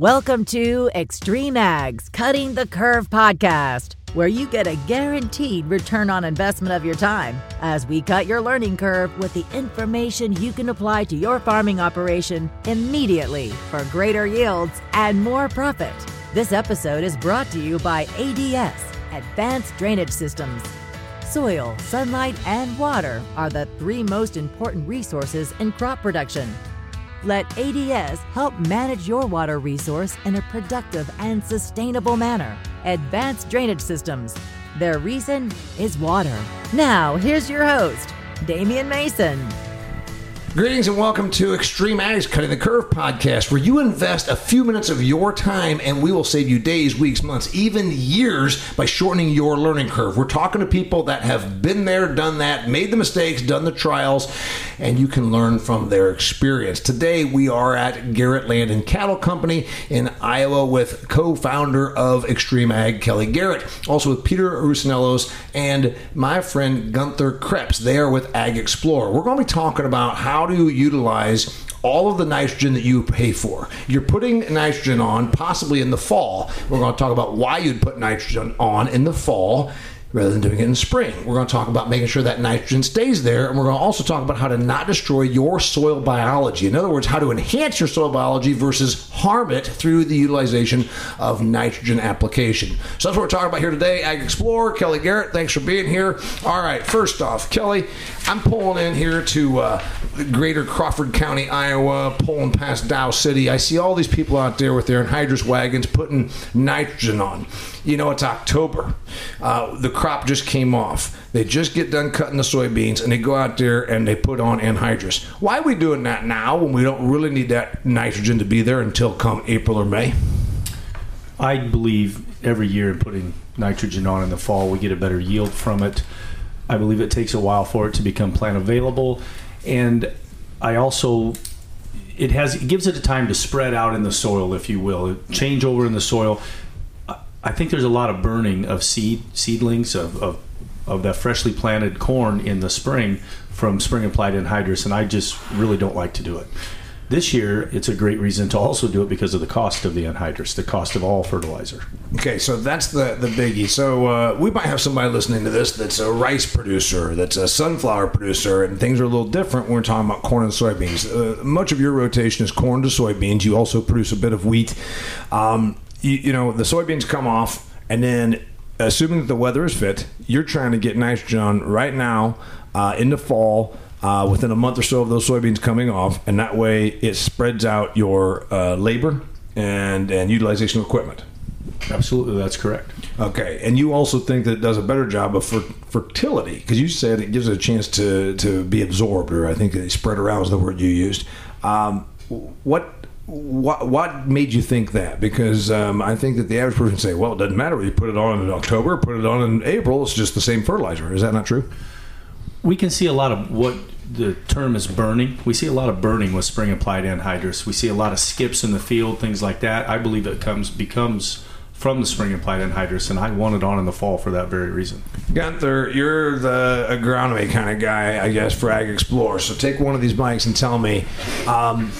Welcome to Extreme Ags Cutting the Curve podcast, where you get a guaranteed return on investment of your time as we cut your learning curve with the information you can apply to your farming operation immediately for greater yields and more profit. This episode is brought to you by ADS, Advanced Drainage Systems. Soil, sunlight, and water are the three most important resources in crop production. Let ADS help manage your water resource in a productive and sustainable manner. Advanced Drainage Systems. Their reason is water. Now, here's your host, Damian Mason. Greetings and welcome to Extreme Ags Cutting the Curve podcast, where you invest a few minutes of your time and we will save you days, weeks, months, even years by shortening your learning curve. We're talking to people that have been there, done that, made the mistakes, done the trials, and you can learn from their experience. Today we are at Garrett Land and Cattle Company in Iowa with co founder of Extreme Ag, Kelly Garrett, also with Peter Rusinellos and my friend Gunther Krebs. They are with AgXplore. We're going to be talking about how to utilize all of the nitrogen that you pay for. You're putting nitrogen on possibly in the fall. We're going to talk about why you'd put nitrogen on in the fall rather than doing it in spring. We're going to talk about making sure that nitrogen stays there, and we're going to also talk about how to not destroy your soil biology. In other words, how to enhance your soil biology versus harm it through the utilization of nitrogen application. So that's what we're talking about here today. AgXplore, Kelly Garrett, thanks for being here. All right, first off, Kelly, I'm pulling in here to uh, greater Crawford County, Iowa, pulling past Dow City. I see all these people out there with their anhydrous wagons putting nitrogen on. You know, it's October. Uh, the crop just came off. They just get done cutting the soybeans and they go out there and they put on anhydrous. Why are we doing that now when we don't really need that nitrogen to be there until come April or May? I believe every year in putting nitrogen on in the fall, we get a better yield from it. I believe it takes a while for it to become plant available, and I also it has it gives it a time to spread out in the soil, if you will, change over in the soil. I think there's a lot of burning of seed seedlings of, of of that freshly planted corn in the spring from spring applied anhydrous, and I just really don't like to do it. This year, it's a great reason to also do it because of the cost of the anhydrous, the cost of all fertilizer. Okay, so that's the the biggie. So uh, we might have somebody listening to this that's a rice producer, that's a sunflower producer, and things are a little different when we're talking about corn and soybeans. Uh, much of your rotation is corn to soybeans. You also produce a bit of wheat. Um, you, you know, the soybeans come off, and then assuming that the weather is fit, you're trying to get nitrogen right now uh, in the fall. Uh, within a month or so of those soybeans coming off, and that way it spreads out your uh, labor and and utilization of equipment. Absolutely, that's correct. Okay, and you also think that it does a better job of fer- fertility because you said it gives it a chance to to be absorbed, or I think spread around is the word you used. Um, what what what made you think that? Because um, I think that the average person would say, "Well, it doesn't matter you put it on in October, put it on in April. It's just the same fertilizer." Is that not true? We can see a lot of what the term is burning. We see a lot of burning with spring applied anhydrous. We see a lot of skips in the field, things like that. I believe it comes becomes from the spring applied anhydrous, and I want it on in the fall for that very reason. Gunther, you're the agronomy kind of guy, I guess, for AgXplore. So take one of these mics and tell me. Um,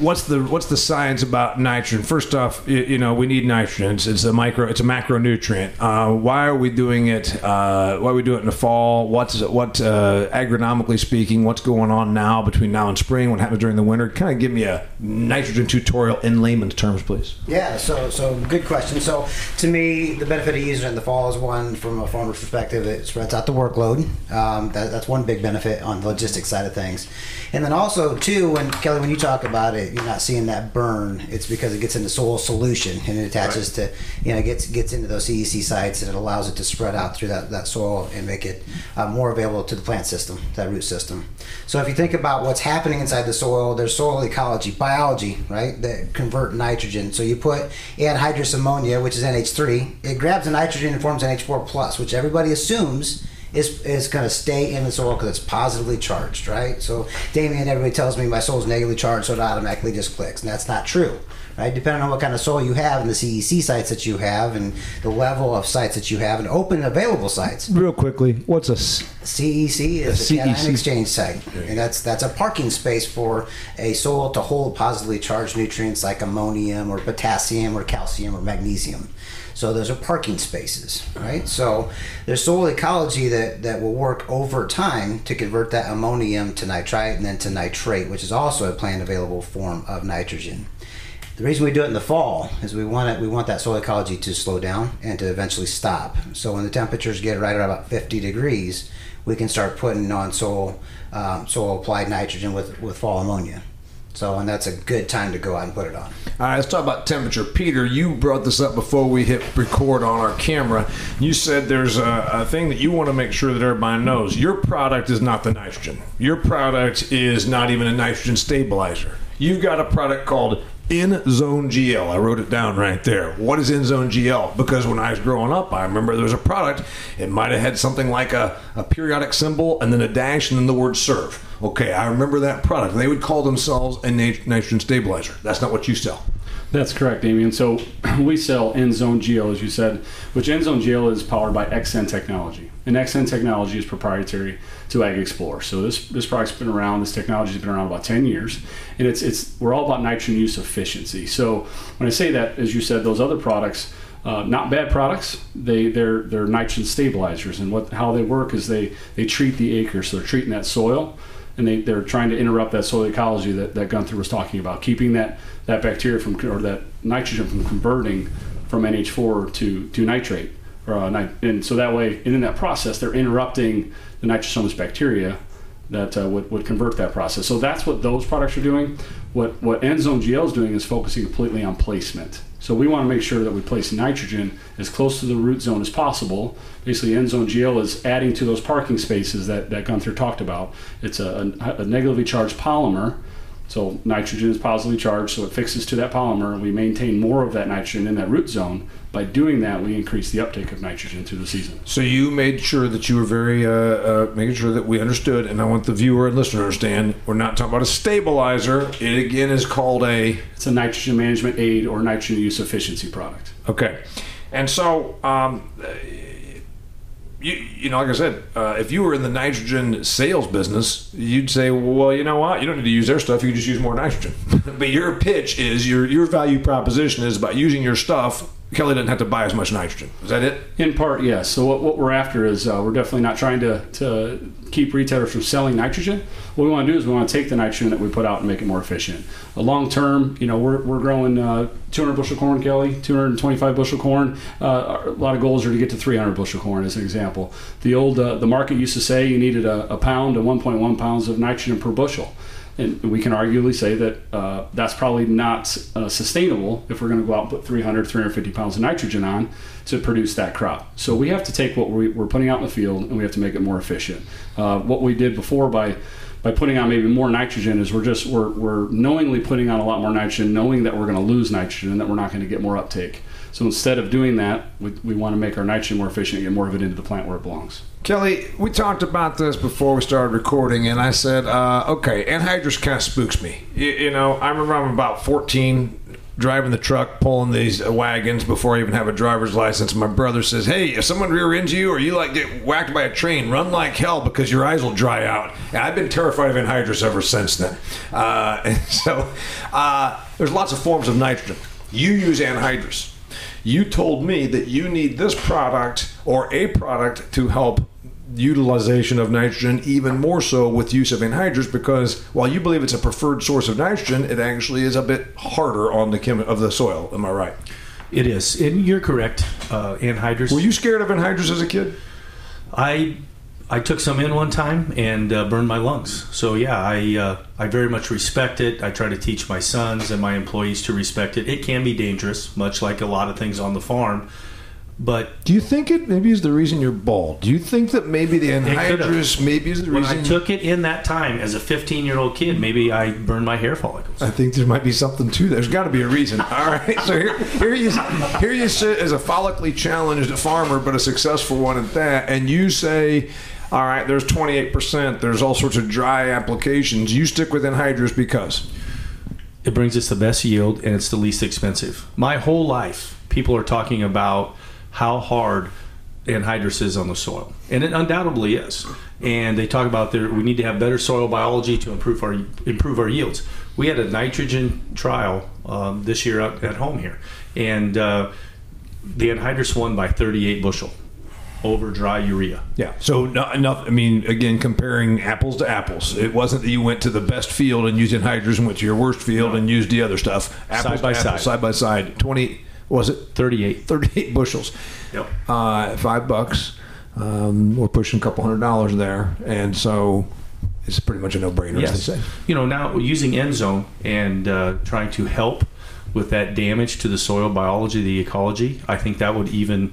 what's the what's the science about nitrogen? First off, you, you know we need nitrogen. It's, it's, a micro, it's a macronutrient. Uh, why are we doing it? Uh, why are we doing it in the fall? What's what uh, agronomically speaking? What's going on now between now and spring? What happens during the winter? Kind of give me a nitrogen tutorial in layman's terms, please. Yeah. So so good question. So to me, the benefit of using it in the fall is one from a farmer's perspective. It spreads out the workload. Um, that, that's one big benefit on the logistics side of things. And then also too, when Kelly, when you talk about it, you're not seeing that burn. It's because it gets into soil solution and it attaches right. to, you know, gets gets into those CEC sites and it allows it to spread out through that, that soil and make it uh, more available to the plant system, that root system. So if you think about what's happening inside the soil, there's soil ecology, biology, right, that convert nitrogen. So you put anhydrous ammonia, which is NH3, it grabs the nitrogen and forms NH4 plus, which everybody assumes is is going to stay in the soil because it's positively charged, right? So Damian, everybody tells me my soil's negatively charged, so it automatically just clicks, and that's not true. Right, depending on what kind of soil you have and the CEC sites that you have and the level of sites that you have and open available sites. Real quickly, what's a CEC is a cation exchange site, and that's that's a parking space for a soil to hold positively charged nutrients like ammonium or potassium or calcium or magnesium. So those are parking spaces, right? So there's soil ecology that, that will work over time to convert that ammonium to nitrite and then to nitrate, which is also a plant available form of nitrogen. The reason we do it in the fall is we want it, we want that soil ecology to slow down and to eventually stop. So when the temperatures get right at about 50 degrees, we can start putting on soil um, soil applied nitrogen with with fall ammonia. So and that's a good time to go out and put it on. All right, let's talk about temperature. Peter, you brought this up before we hit record on our camera. You said there's a, a thing that you want to make sure that everybody knows. Your product is not the nitrogen. Your product is not even a nitrogen stabilizer. You've got a product called NZoneGL. I wrote it down right there. What is NZoneGL? Because when I was growing up, I remember there was a product. It might have had something like a, a periodic symbol and then a dash and then the word serve. Okay, I remember that product. They would call themselves a nit- nitrogen stabilizer. That's not what you sell. That's correct, Damian. So we sell NZoneGL, as you said, which NZoneGL is powered by XN Technology. And XN Technology is proprietary to AgXplore. So this this product's been around, this technology's been around about 10 years, and it's it's we're all about nitrogen use efficiency. So when I say that, as you said, those other products, uh, not bad products. They they're they're nitrogen stabilizers, and what how they work is they they treat the acre, so they're treating that soil and they, they're trying to interrupt that soil ecology that, that Gunther was talking about, keeping that, that bacteria from or that nitrogen from converting from NH4 to, to nitrate. Or, uh, and so that way, and in that process, they're interrupting the nitrosomonas bacteria that uh, would, would convert that process. So that's what those products are doing. What what NZoneGL is doing is focusing completely on placement. So we want to make sure that we place nitrogen as close to the root zone as possible. Basically, NZoneGL is adding to those parking spaces that, that Gunther talked about. It's a, a, a negatively charged polymer. So nitrogen is positively charged, so it fixes to that polymer, and we maintain more of that nitrogen in that root zone. By doing that, we increase the uptake of nitrogen through the season. So you made sure that you were very uh, uh, making sure that we understood, and I want the viewer and listener to understand. We're not talking about a stabilizer. It again is called a It's a nitrogen management aid or nitrogen use efficiency product. okay, and so um, you you know, like I said, uh, if you were in the nitrogen sales business, you'd say, well, you know what, you don't need to use their stuff. You can just use more nitrogen. but your pitch is your your value proposition is about using your stuff. Kelly doesn't have to buy as much nitrogen. Is that it? In part, yes. So what, what we're after is uh, we're definitely not trying to, to keep retailers from selling nitrogen. What we want to do is we want to take the nitrogen that we put out and make it more efficient. Uh, long term, you know, we're, we're growing uh, 200 bushel corn, Kelly, 225 bushel corn. Uh, a lot of goals are to get to 300 bushel corn, as an example. The old uh, the market used to say you needed a, a pound to 1.1 pounds of nitrogen per bushel. And we can arguably say that uh, that's probably not uh, sustainable if we're going to go out and put 300, 350 pounds of nitrogen on to produce that crop. So we have to take what we, we're putting out in the field and we have to make it more efficient. Uh, what we did before by by putting on maybe more nitrogen is we're just we're, we're knowingly putting on a lot more nitrogen, knowing that we're going to lose nitrogen that we're not going to get more uptake. So instead of doing that, we, we want to make our nitrogen more efficient and get more of it into the plant where it belongs. Kelly, we talked about this before we started recording, and I said, uh, okay, anhydrous kind of spooks me. You, you know, I remember I'm about 14 driving the truck, pulling these wagons before I even have a driver's license. My brother says, hey, if someone rear ends you or you like get whacked by a train, run like hell because your eyes will dry out. And I've been terrified of anhydrous ever since then. Uh, so uh, there's lots of forms of nitrogen. You use anhydrous you told me that you need this product or a product to help utilization of nitrogen even more so with use of anhydrous because while you believe it's a preferred source of nitrogen it actually is a bit harder on the chem of the soil am i right It is, and you're correct. Uh, anhydrous. were you scared of anhydrous as a kid I I took some in one time and uh, burned my lungs. So yeah, I uh, I very much respect it. I try to teach my sons and my employees to respect it. It can be dangerous, much like a lot of things on the farm. But do you think it maybe is the reason you're bald do you think that maybe the anhydrous maybe is the when reason I took it in that time as a 15 year old kid, maybe I burned my hair follicles. I think there might be something to that. There's got to be a reason. All right. So here, here you here you sit as a follically challenged farmer, but a successful one at that, and you say, "All right, there's 28 percent. There's all sorts of dry applications. You stick with anhydrous because." It brings us the best yield and it's the least expensive. My whole life, people are talking about how hard anhydrous is on the soil, and it undoubtedly is. And they talk about there we need to have better soil biology to improve our improve our yields. We had a nitrogen trial um, this year at, at home here, and uh, the anhydrous won by 38 bushel over dry urea. Yeah. So not enough. I mean, again, comparing apples to apples. It wasn't that you went to the best field and used anhydrous and went to your worst field and used the other stuff. Apples Side by apples, side. side by side. Twenty. Was it 38. 38 bushels? Yep. Uh, five bucks. Um, we're pushing a couple hundred dollars there, and so it's pretty much a no-brainer. As Yes. they say. You know, now using NZone and uh, trying to help with that damage to the soil biology, the ecology, I think that would even.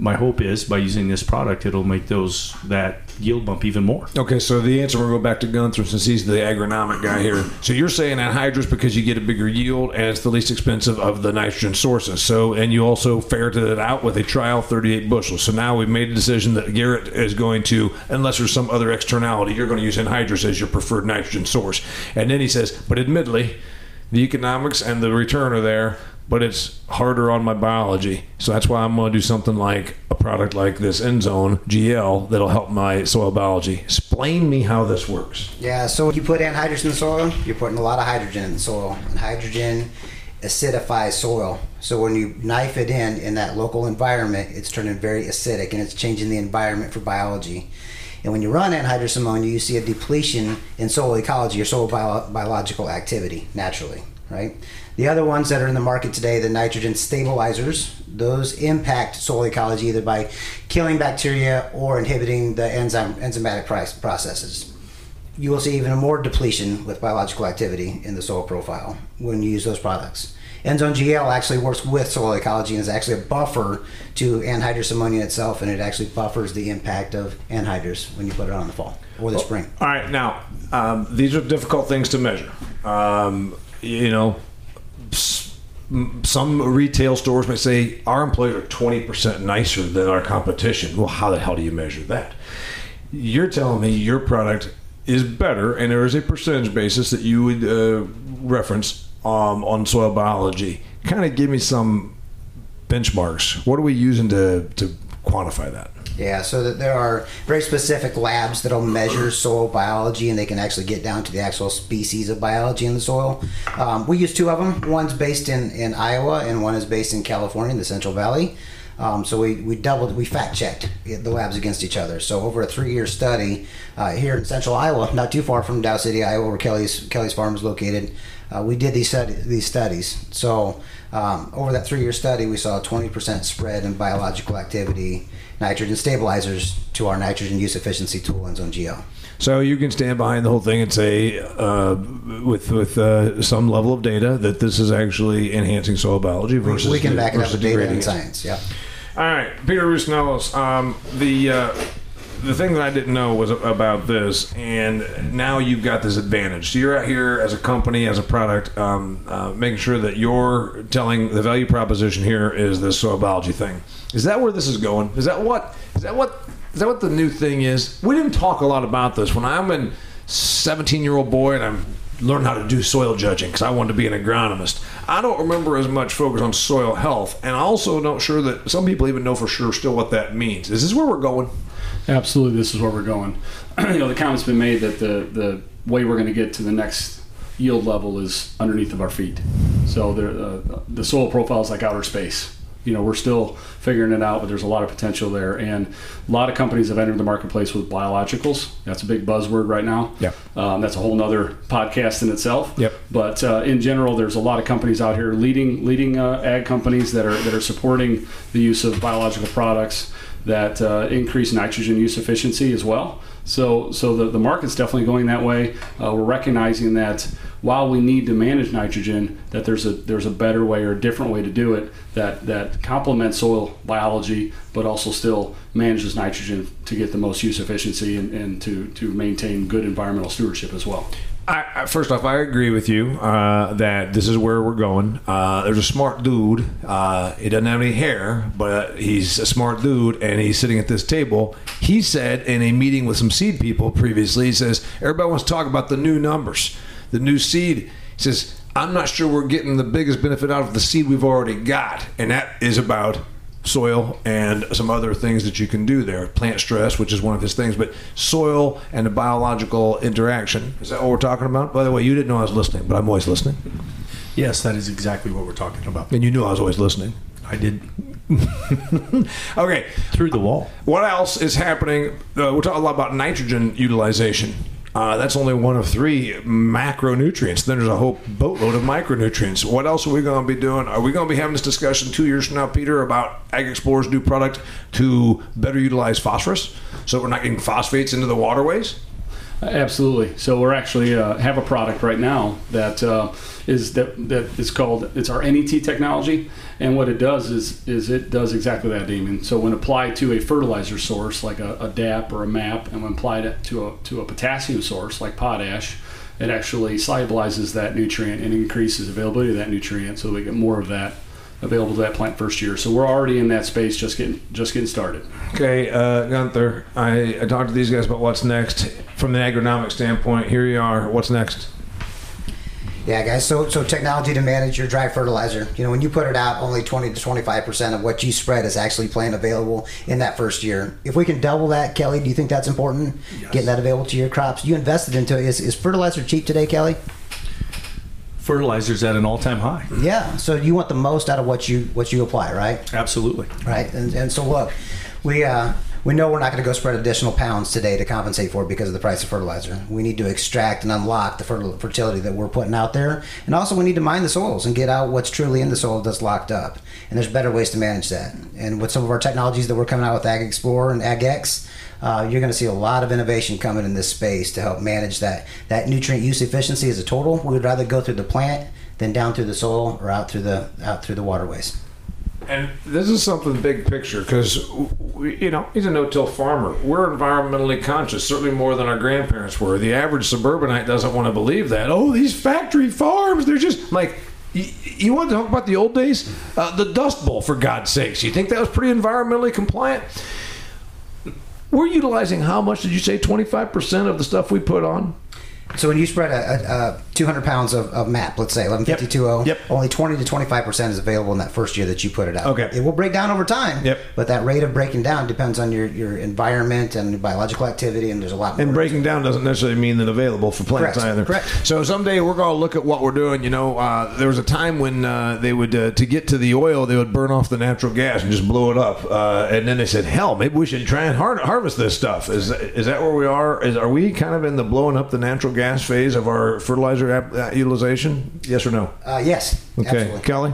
My hope is by using this product, it'll make those that yield bump even more. Okay, so the answer we'll go back to Gunther since he's the agronomic guy here. So you're saying anhydrous because you get a bigger yield and it's the least expensive of the nitrogen sources. So and you also ferreted it out with a trial 38 bushels. So now we've made a decision that Garrett is going to, unless there's some other externality, you're going to use anhydrous as your preferred nitrogen source. And then he says, but admittedly, the economics and the return are there, but it's harder on my biology. So that's why I'm going to do something like a product like this NZoneGL that'll help my soil biology. Explain me how this works. Yeah, so you put anhydrous in the soil, you're putting a lot of hydrogen in the soil, and hydrogen acidifies soil. So when you knife it in in that local environment, it's turning very acidic, and it's changing the environment for biology. And when you run anhydrous ammonia, you see a depletion in soil ecology or soil bio- biological activity naturally, right? The other ones that are in the market today, the nitrogen stabilizers, those impact soil ecology either by killing bacteria or inhibiting the enzyme enzymatic processes you will see even more depletion with biological activity in the soil profile when you use those products. NZoneGL actually works with soil ecology and is actually a buffer to anhydrous ammonia itself, and it actually buffers the impact of anhydrous when you put it on in the fall or the spring. All right, now um, these are difficult things to measure. Um, you know, some retail stores may say our employees are twenty percent nicer than our competition. Well, how the hell do you measure that? You're telling me your product is better, and there is a percentage basis that you would uh, reference um, on soil biology. Kind of give me some benchmarks. What are we using to to quantify that? Yeah, so that there are very specific labs that'll measure soil biology, and they can actually get down to the actual species of biology in the soil. Um, we use two of them. One's based in, in Iowa, and one is based in California, in the Central Valley. Um, so we, we doubled, we fact checked the labs against each other. So over a three year study uh, here in Central Iowa, not too far from Dow City, Iowa, where Kelly's Kelly's farm is located, uh, we did these study, these studies. So um, over that three year study, we saw a 20% spread in biological activity, nitrogen stabilizers to our nitrogen use efficiency tool NZoneGL. So you can stand behind the whole thing and say, uh, with with uh, some level of data, that this is actually enhancing soil biology versus we can back it up versus with data degrading and science. Yeah. All right, Peter Rusnellos. Um, the uh, the thing that I didn't know was about this, and now you've got this advantage. So you're out here as a company, as a product, um, uh, making sure that you're telling the value proposition here is this soil biology thing. Is that where this is going? Is that what? Is that what? Is that what the new thing is? We didn't talk a lot about this when I'm a 17 year old boy and I'm learning how to do soil judging because I wanted to be an agronomist. I don't remember as much focus on soil health, and I also don't sure that some people even know for sure still what that means. Is this where we're going? Absolutely, this is where we're going. you know, the comment's been made that the the way we're going to get to the next yield level is underneath of our feet. So uh, the soil profile is like outer space. You know, we're still figuring it out, but there's a lot of potential there, and a lot of companies have entered the marketplace with biologicals. That's a big buzzword right now. Yeah. um, that's a whole nother podcast in itself. Yep. But uh, in general, there's a lot of companies out here, leading leading uh, ag companies that are that are supporting the use of biological products that uh, increase nitrogen use efficiency as well. So, so the, the market's definitely going that way. Uh, we're recognizing that while we need to manage nitrogen, that there's a there's a better way or a different way to do it that that complements soil biology, but also still manages nitrogen to get the most use efficiency and, and to to maintain good environmental stewardship as well. I, I, first off, I agree with you uh, that this is where we're going. Uh, there's a smart dude. Uh, he doesn't have any hair, but he's a smart dude, and he's sitting at this table. He said in a meeting with some seed people previously, he says, Everybody wants to talk about the new numbers, the new seed. He says, I'm not sure we're getting the biggest benefit out of the seed we've already got, and that is about soil and some other things that you can do there. Plant stress, which is one of his things, but soil and the biological interaction. Is that what we're talking about? By the way, you didn't know I was listening, but I'm always listening. Yes, that is exactly what we're talking about. And you knew I was always listening. I did Okay, through the wall. what else is happening? Uh, we're talking a lot about nitrogen utilization. Uh, that's only one of three macronutrients. Then there's a whole boatload of micronutrients. What else are we going to be doing? Are we going to be having this discussion two years from now, Peter, about AgXplore's new product to better utilize phosphorus so we're not getting phosphates into the waterways? Absolutely. So we're actually uh, have a product right now that uh, is that that is called it's our NET technology, and what it does is is it does exactly that, Damian. So when applied to a fertilizer source like a, a DAP or a MAP, and when applied to a to a potassium source like potash, it actually solubilizes that nutrient and increases availability of that nutrient, so we get more of that available to that plant first year. So we're already in that space, just getting just getting started. Okay, uh, Gunther, I, I talked to these guys about what's next from the agronomic standpoint. Here you are. What's next? Yeah, guys. So, so technology to manage your dry fertilizer. You know, when you put it out, only 20 to 25 percent of what you spread is actually plant available in that first year. If we can double that, Kelly, do you think that's important? Getting that available to your crops. You invested into it. Is, is fertilizer cheap today, Kelly? Fertilizer's at an all-time high. Yeah. So you want the most out of what you what you apply, right? Absolutely. Right. And, and so look, we uh, we know we're not going to go spread additional pounds today to compensate for it because of the price of fertilizer. We need to extract and unlock the fertility that we're putting out there, and also we need to mine the soils and get out what's truly in the soil that's locked up. And there's better ways to manage that. And with some of our technologies that we're coming out with AgXplore and AgX, uh, you're going to see a lot of innovation coming in this space to help manage that that nutrient use efficiency as a total. We would rather go through the plant than down through the soil or out through the out through the waterways. And this is something big picture because, you know, he's a no-till farmer. We're environmentally conscious, certainly more than our grandparents were. The average suburbanite doesn't want to believe that. Oh, these factory farms, they're just like. You, you want to talk about the old days? Uh, the Dust Bowl, for God's sakes. You think that was pretty environmentally compliant? We're utilizing how much did you say? 25% of the stuff we put on? So when you spread a, a, a 200 pounds of, of MAP, let's say 1152O, Yep. only 20 to 25 percent is available in that first year that you put it out. Okay. it will break down over time. Yep. But that rate of breaking down depends on your, your environment and your biological activity, and there's a lot more. And breaking down doesn't necessarily mean that available for plants Correct. either. Correct. So someday we're going to look at what we're doing. You know, uh, there was a time when uh, they would uh, to get to the oil, they would burn off the natural gas and just blow it up. Uh, and then they said, "Hell, maybe we should try and har- harvest this stuff." Is is that where we are? Is are we kind of in the blowing up the natural gas phase of our fertilizer ap- uh, utilization? Yes or no? Uh, yes. Okay, Absolutely. Kelly,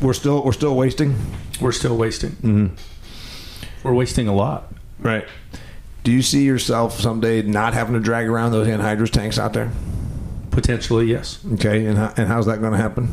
we're still we're still wasting. We're still wasting. We're wasting a lot. Right. Do you see yourself someday not having to drag around those anhydrous tanks out there? Potentially, yes. Okay, and how, and how's that going to happen?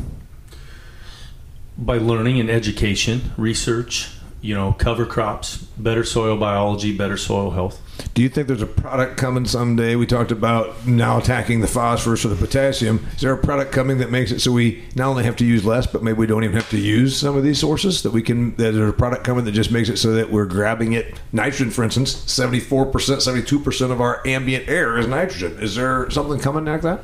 By learning and education, research, you know, cover crops, better soil biology, better soil health. Do you think there's a product coming someday? We talked about now attacking the phosphorus or the potassium. Is there a product coming that makes it so we not only have to use less, but maybe we don't even have to use some of these sources? That we can, that there's a product coming that just makes it so that we're grabbing it. Nitrogen, for instance, 74%, 72% of our ambient air is nitrogen. Is there something coming like that?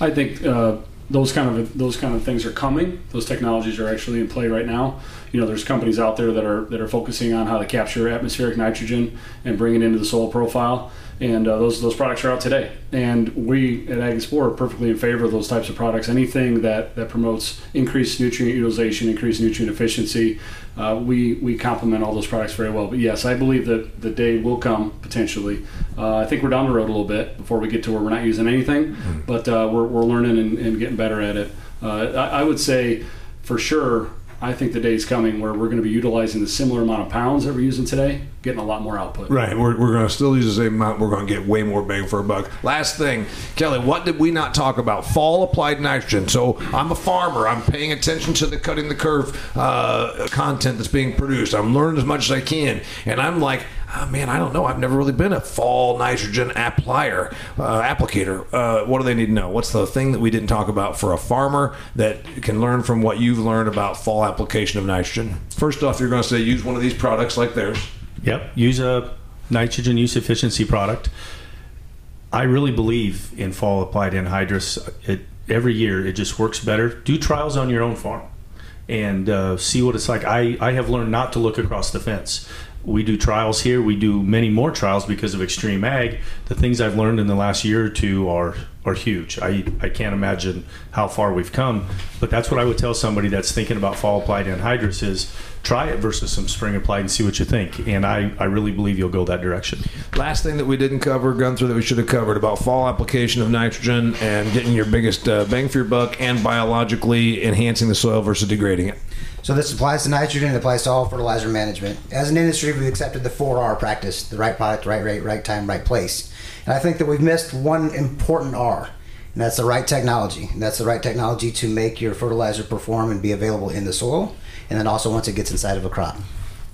I think uh, those kind of those kind of things are coming. Those technologies are actually in play right now. You know, there's companies out there that are that are focusing on how to capture atmospheric nitrogen and bring it into the soil profile. And uh, those those products are out today. And we at AgXplore are perfectly in favor of those types of products. Anything that, that promotes increased nutrient utilization, increased nutrient efficiency, uh, we we complement all those products very well. But yes, I believe that the day will come potentially. Uh, I think we're down the road a little bit before we get to where we're not using anything, but uh, we're, we're learning and, and getting better at it. Uh, I, I would say for sure. I think the day is coming where we're going to be utilizing the similar amount of pounds that we're using today, getting a lot more output. Right. We're, we're going to still use the same amount. We're going to get way more bang for a buck. Last thing, Kelly, what did we not talk about? Fall applied nitrogen. So I'm a farmer. I'm paying attention to the cutting the curve uh, content that's being produced. I'm learning as much as I can. And I'm like, oh, man, I don't know. I've never really been a fall nitrogen applier, uh, applicator. Uh, what do they need to know? What's the thing that we didn't talk about for a farmer that can learn from what you've learned about fall application of nitrogen? First off, you're going to say use one of these products like theirs. Yep. Use a nitrogen use efficiency product. I really believe in fall applied anhydrous. It every year it just works better. Do trials on your own farm. and uh, see what it's like. I, I have learned not to look across the fence. We do trials here. We do many more trials because of Extreme Ag. The things I've learned in the last year or two are are huge. I, I can't imagine how far we've come. But that's what I would tell somebody that's thinking about fall applied anhydrous is try it versus some spring applied and see what you think. And I, I really believe you'll go that direction. Last thing that we didn't cover, Gunther, that we should have covered about fall application of nitrogen and getting your biggest uh, bang for your buck and biologically enhancing the soil versus degrading it. So this applies to nitrogen. It applies to all fertilizer management. As an industry, we've accepted the 4R practice: the right product, right rate, right time, right place. And I think that we've missed one important R, and that's the right technology. And that's the right technology to make your fertilizer perform and be available in the soil, and then also once it gets inside of a crop.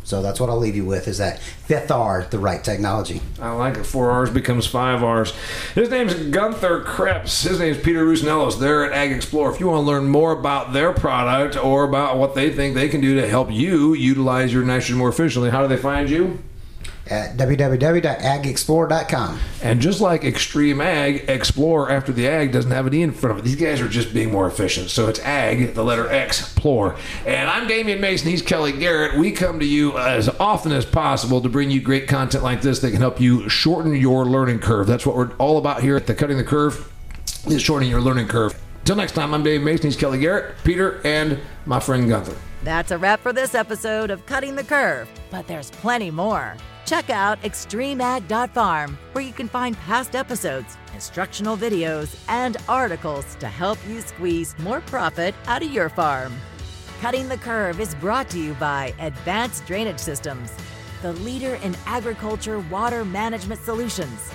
So that's what I'll leave you with: is that fifth R, the right technology. I like it. Four R's becomes five R's. His name's Gunther Krebs. His name's Peter Rusnellos. They're at AgXplore. If you want to learn more about their product or about what they think they can do to help you utilize your nitrogen more efficiently, how do they find you? At www.agxplore.com. And just like Extreme Ag, Explore after the Ag doesn't have an E in front of it. These guys are just being more efficient. So it's Ag, the letter X, Plore. And I'm Damian Mason. He's Kelly Garrett. We come to you as often as possible to bring you great content like this that can help you shorten your learning curve. That's what we're all about here at the Cutting the Curve, is shortening your learning curve. Until next time, I'm Dave Mason. He's Kelly Garrett, Peter, and my friend Gunther. That's a wrap for this episode of Cutting the Curve, but there's plenty more. Check out extremeag.farm, where you can find past episodes, instructional videos, and articles to help you squeeze more profit out of your farm. Cutting the Curve is brought to you by Advanced Drainage Systems, the leader in agriculture water management solutions.